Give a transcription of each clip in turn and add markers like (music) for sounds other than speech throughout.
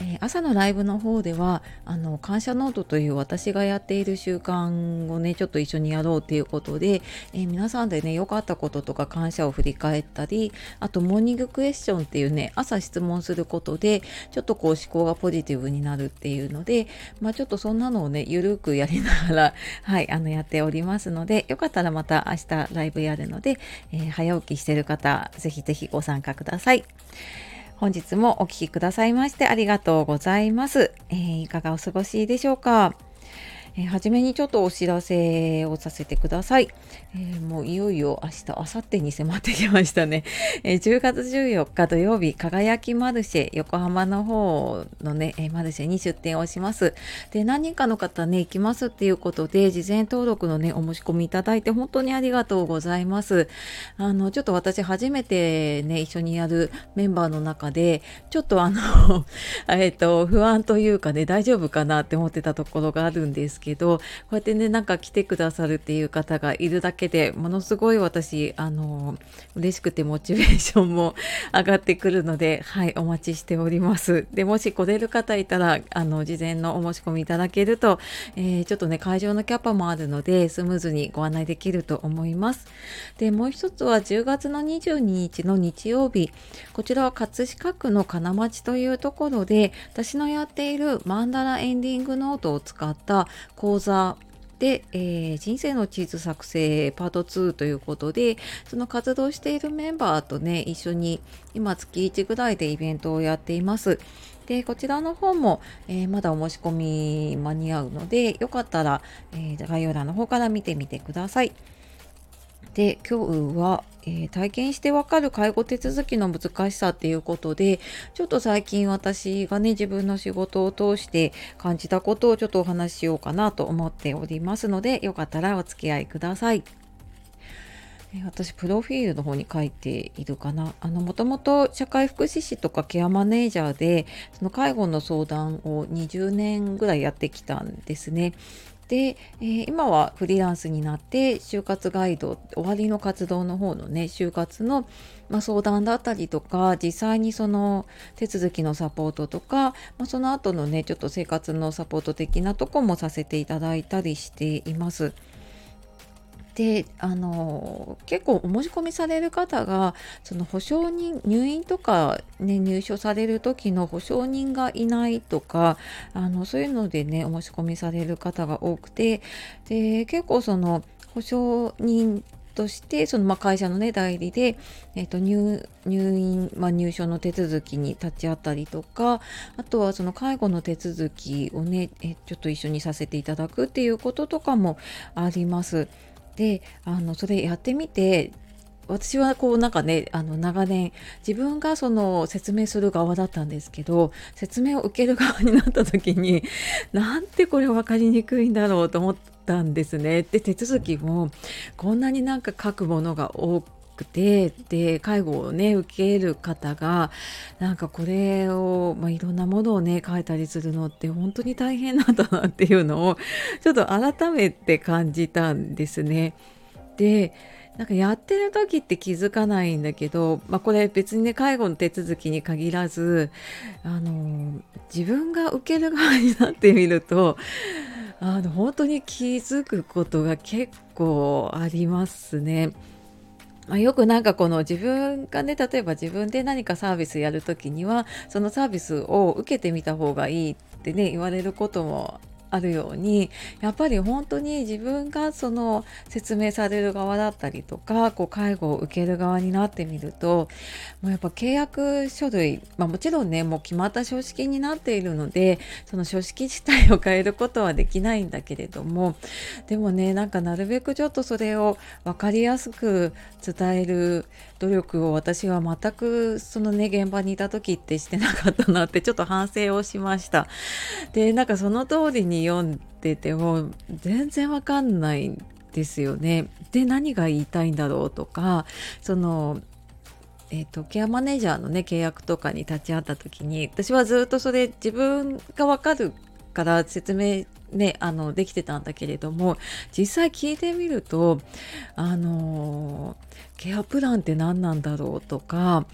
え、朝のライブの方ではあの感謝ノートという私がやっている習慣をねちょっと一緒にやろうということで、えー、皆さんでね良かったこととか感謝を振り返ったりあとモーニングクエスチョンっていうね朝質問することでちょっとこう思考がポジティブになるっていうのでまあちょっとそんなのをねゆるくやりながら (laughs) はいあのやっておりますのでよかったらまた明日ライブやるので、えー、早起きしてる方ぜひぜひご参加ください。本日もお聴きくださいましてありがとうございます。えー、いかがお過ごしでしょうか？えー、初めにちょっとお知らせをさせてください。えー、もういよいよ明日、明後日に迫ってきましたね。(laughs) えー、10月14日土曜日、輝きマルシェ、横浜の方のね、えマルシェに出店をします。で、何人かの方ね、行きますっていうことで、事前登録のね、お申し込みいただいて本当にありがとうございます。あの、ちょっと私初めてね、一緒にやるメンバーの中で、ちょっとあの (laughs) えっと、不安というかね、大丈夫かなって思ってたところがあるんですけど、こうやってね、なんか来てくださるっていう方がいるだけけでものすごい私あの嬉しくてモチベーションも (laughs) 上がってくるのではいお待ちしております。でもし来れる方いたらあの事前のお申し込みいただけると、えー、ちょっとね会場のキャパもあるのでスムーズにご案内できると思います。でもう一つは10月の22日の日曜日。こちらは葛飾区の金町というところで私のやっているマンダラエンディングノートを使った講座で、えー、人生の地図作成パート2ということでその活動しているメンバーとね一緒に今月1ぐらいでイベントをやっています。でこちらの方も、えー、まだお申し込み間に合うのでよかったら、えー、概要欄の方から見てみてください。で今日は、えー、体験してわかる介護手続きの難しさっていうことでちょっと最近私がね自分の仕事を通して感じたことをちょっとお話ししようかなと思っておりますのでよかったらお付き合いください。私プロフィールの方に書いているかなあのもともと社会福祉士とかケアマネージャーでその介護の相談を20年ぐらいやってきたんですねで、えー、今はフリーランスになって就活ガイド終わりの活動の方のね就活の、まあ、相談だったりとか実際にその手続きのサポートとか、まあ、その後のねちょっと生活のサポート的なとこもさせていただいたりしています。であの結構お申し込みされる方がその保証人入院とか、ね、入所される時の保証人がいないとかあのそういうのでねお申し込みされる方が多くてで結構その保証人としてそのま会社のね代理で、えー、と入院、まあ、入所の手続きに立ち会ったりとかあとはその介護の手続きをね、えちょっと一緒にさせていただくっていうこととかもあります。であのそれやってみて私はこうなんかねあの長年自分がその説明する側だったんですけど説明を受ける側になった時になんてこれ分かりにくいんだろうと思ったんですね。で手続きもこんなになんか書くものが多くてで介護をね受ける方がなんかこれを、まあ、いろんなものをね書いたりするのって本当に大変なんだなっていうのをちょっと改めて感じたんですね。でなんかやってる時って気づかないんだけど、まあ、これ別にね介護の手続きに限らずあの自分が受ける側になってみるとあの本当に気づくことが結構ありますね。ま、よくなんかこの自分がね例えば自分で何かサービスやる時にはそのサービスを受けてみた方がいいってね言われることもあるようにやっぱり本当に自分がその説明される側だったりとかこう介護を受ける側になってみるともうやっぱ契約書類、まあ、もちろんねもう決まった書式になっているのでその書式自体を変えることはできないんだけれどもでもねなんかなるべくちょっとそれを分かりやすく伝える努力を私は全くそのね現場にいた時ってしてなかったなってちょっと反省をしました。でなんかその通りに読んでても全然わかんないんですよね。で何が言いたいんだろうとかそのえーと、ケアマネージャーのね契約とかに立ち会った時に私はずっとそれ自分が分かるから説明ね、あのできてたんだけれども実際聞いてみるとあのケアプランって何なんだろうとか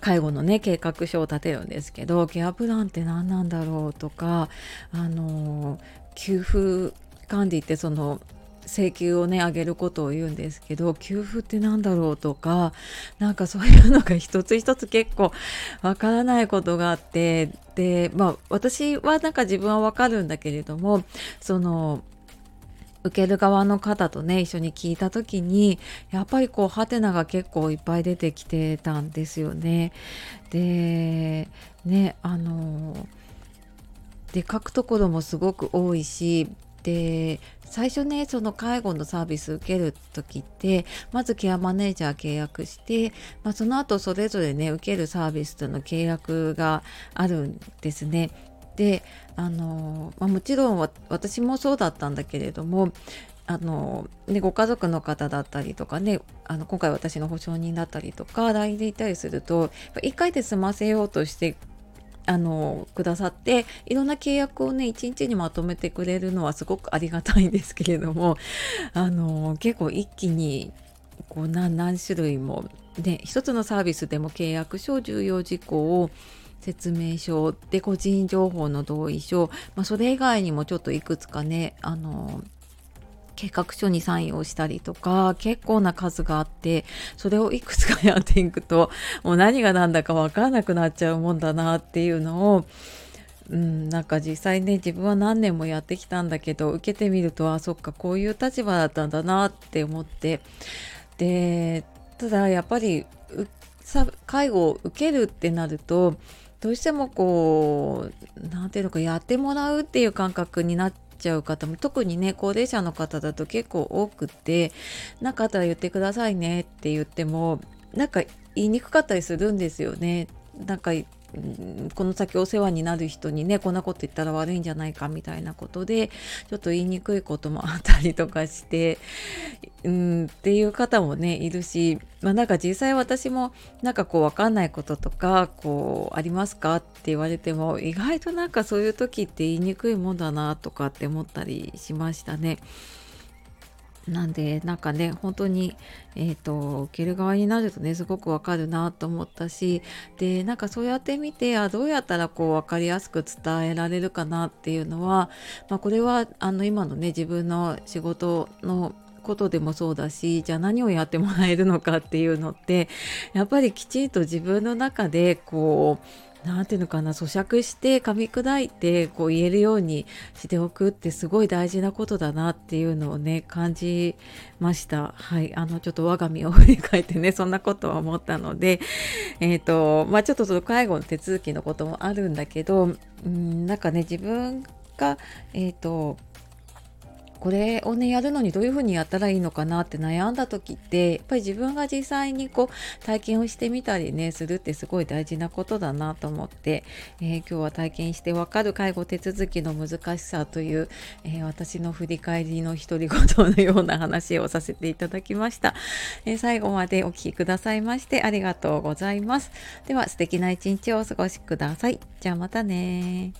介護のね計画書を立てるんですけどケアプランって何なんだろうとかあの給付管理ってその請求をね上げることを言うんですけど給付って何だろうとかなんかそういうのが一つ一つ結構わからないことがあってでまあ私はなんか自分はわかるんだけれどもその受ける側の方とね一緒に聞いた時にやっぱりこうハテナが結構いっぱい出てきてたんですよね。でねあので書くところもすごく多いしで最初ねその介護のサービス受ける時ってまずケアマネージャー契約して、まあ、その後それぞれね受けるサービスとの契約があるんですね。であの、まあ、もちろん私もそうだったんだけれどもあのね、ご家族の方だったりとかねあの今回私の保証人だったりとか LINE でいたりすると1回で済ませようとしてあのくださっていろんな契約をね一日にまとめてくれるのはすごくありがたいんですけれどもあの結構一気にこう何何種類もね一つのサービスでも契約書重要事項を説明書で個人情報の同意書、まあ、それ以外にもちょっといくつかねあの計画書にサインをしたりとか結構な数があってそれをいくつかやっていくともう何が何だか分からなくなっちゃうもんだなっていうのをうん、なんか実際ね自分は何年もやってきたんだけど受けてみるとあそっかこういう立場だったんだなって思って。でただやっぱり介護を受けるってなるとどうしてもこう何ていうのかやってもらうっていう感覚になっちゃう方も特にね高齢者の方だと結構多くてなかったら言ってくださいねって言ってもなんか言いにくかったりするんですよね。なんかこの先お世話になる人にねこんなこと言ったら悪いんじゃないかみたいなことでちょっと言いにくいこともあったりとかしてうんっていう方もねいるしまあなんか実際私もなんかこう分かんないこととかこうありますかって言われても意外となんかそういう時って言いにくいもんだなとかって思ったりしましたね。なんでなんかね本当に、えーと、受ける側になるとねすごくわかるなと思ったしでなんかそうやってみてあどうやったらこう分かりやすく伝えられるかなっていうのは、まあ、これはあの今のね自分の仕事のことでもそうだしじゃあ何をやってもらえるのかっていうのってやっぱりきちんと自分の中でこう何ていうのかな咀嚼して噛み砕いてこう言えるようにしておくってすごい大事なことだなっていうのをね感じました。(laughs) はい。あのちょっと我が身を振り返ってね (laughs) そんなことは思ったので (laughs) えっ、ー、とまあちょっとその介護の手続きのこともあるんだけどうんなんかね自分がえっ、ー、とこれをねやるのにどういうふうにやったらいいのかなって悩んだ時ってやっぱり自分が実際にこう体験をしてみたりねするってすごい大事なことだなと思って、えー、今日は体験してわかる介護手続きの難しさという、えー、私の振り返りの独り言のような話をさせていただきました、えー、最後までお聴きくださいましてありがとうございます。では素敵な一日をお過ごしください。じゃあまたね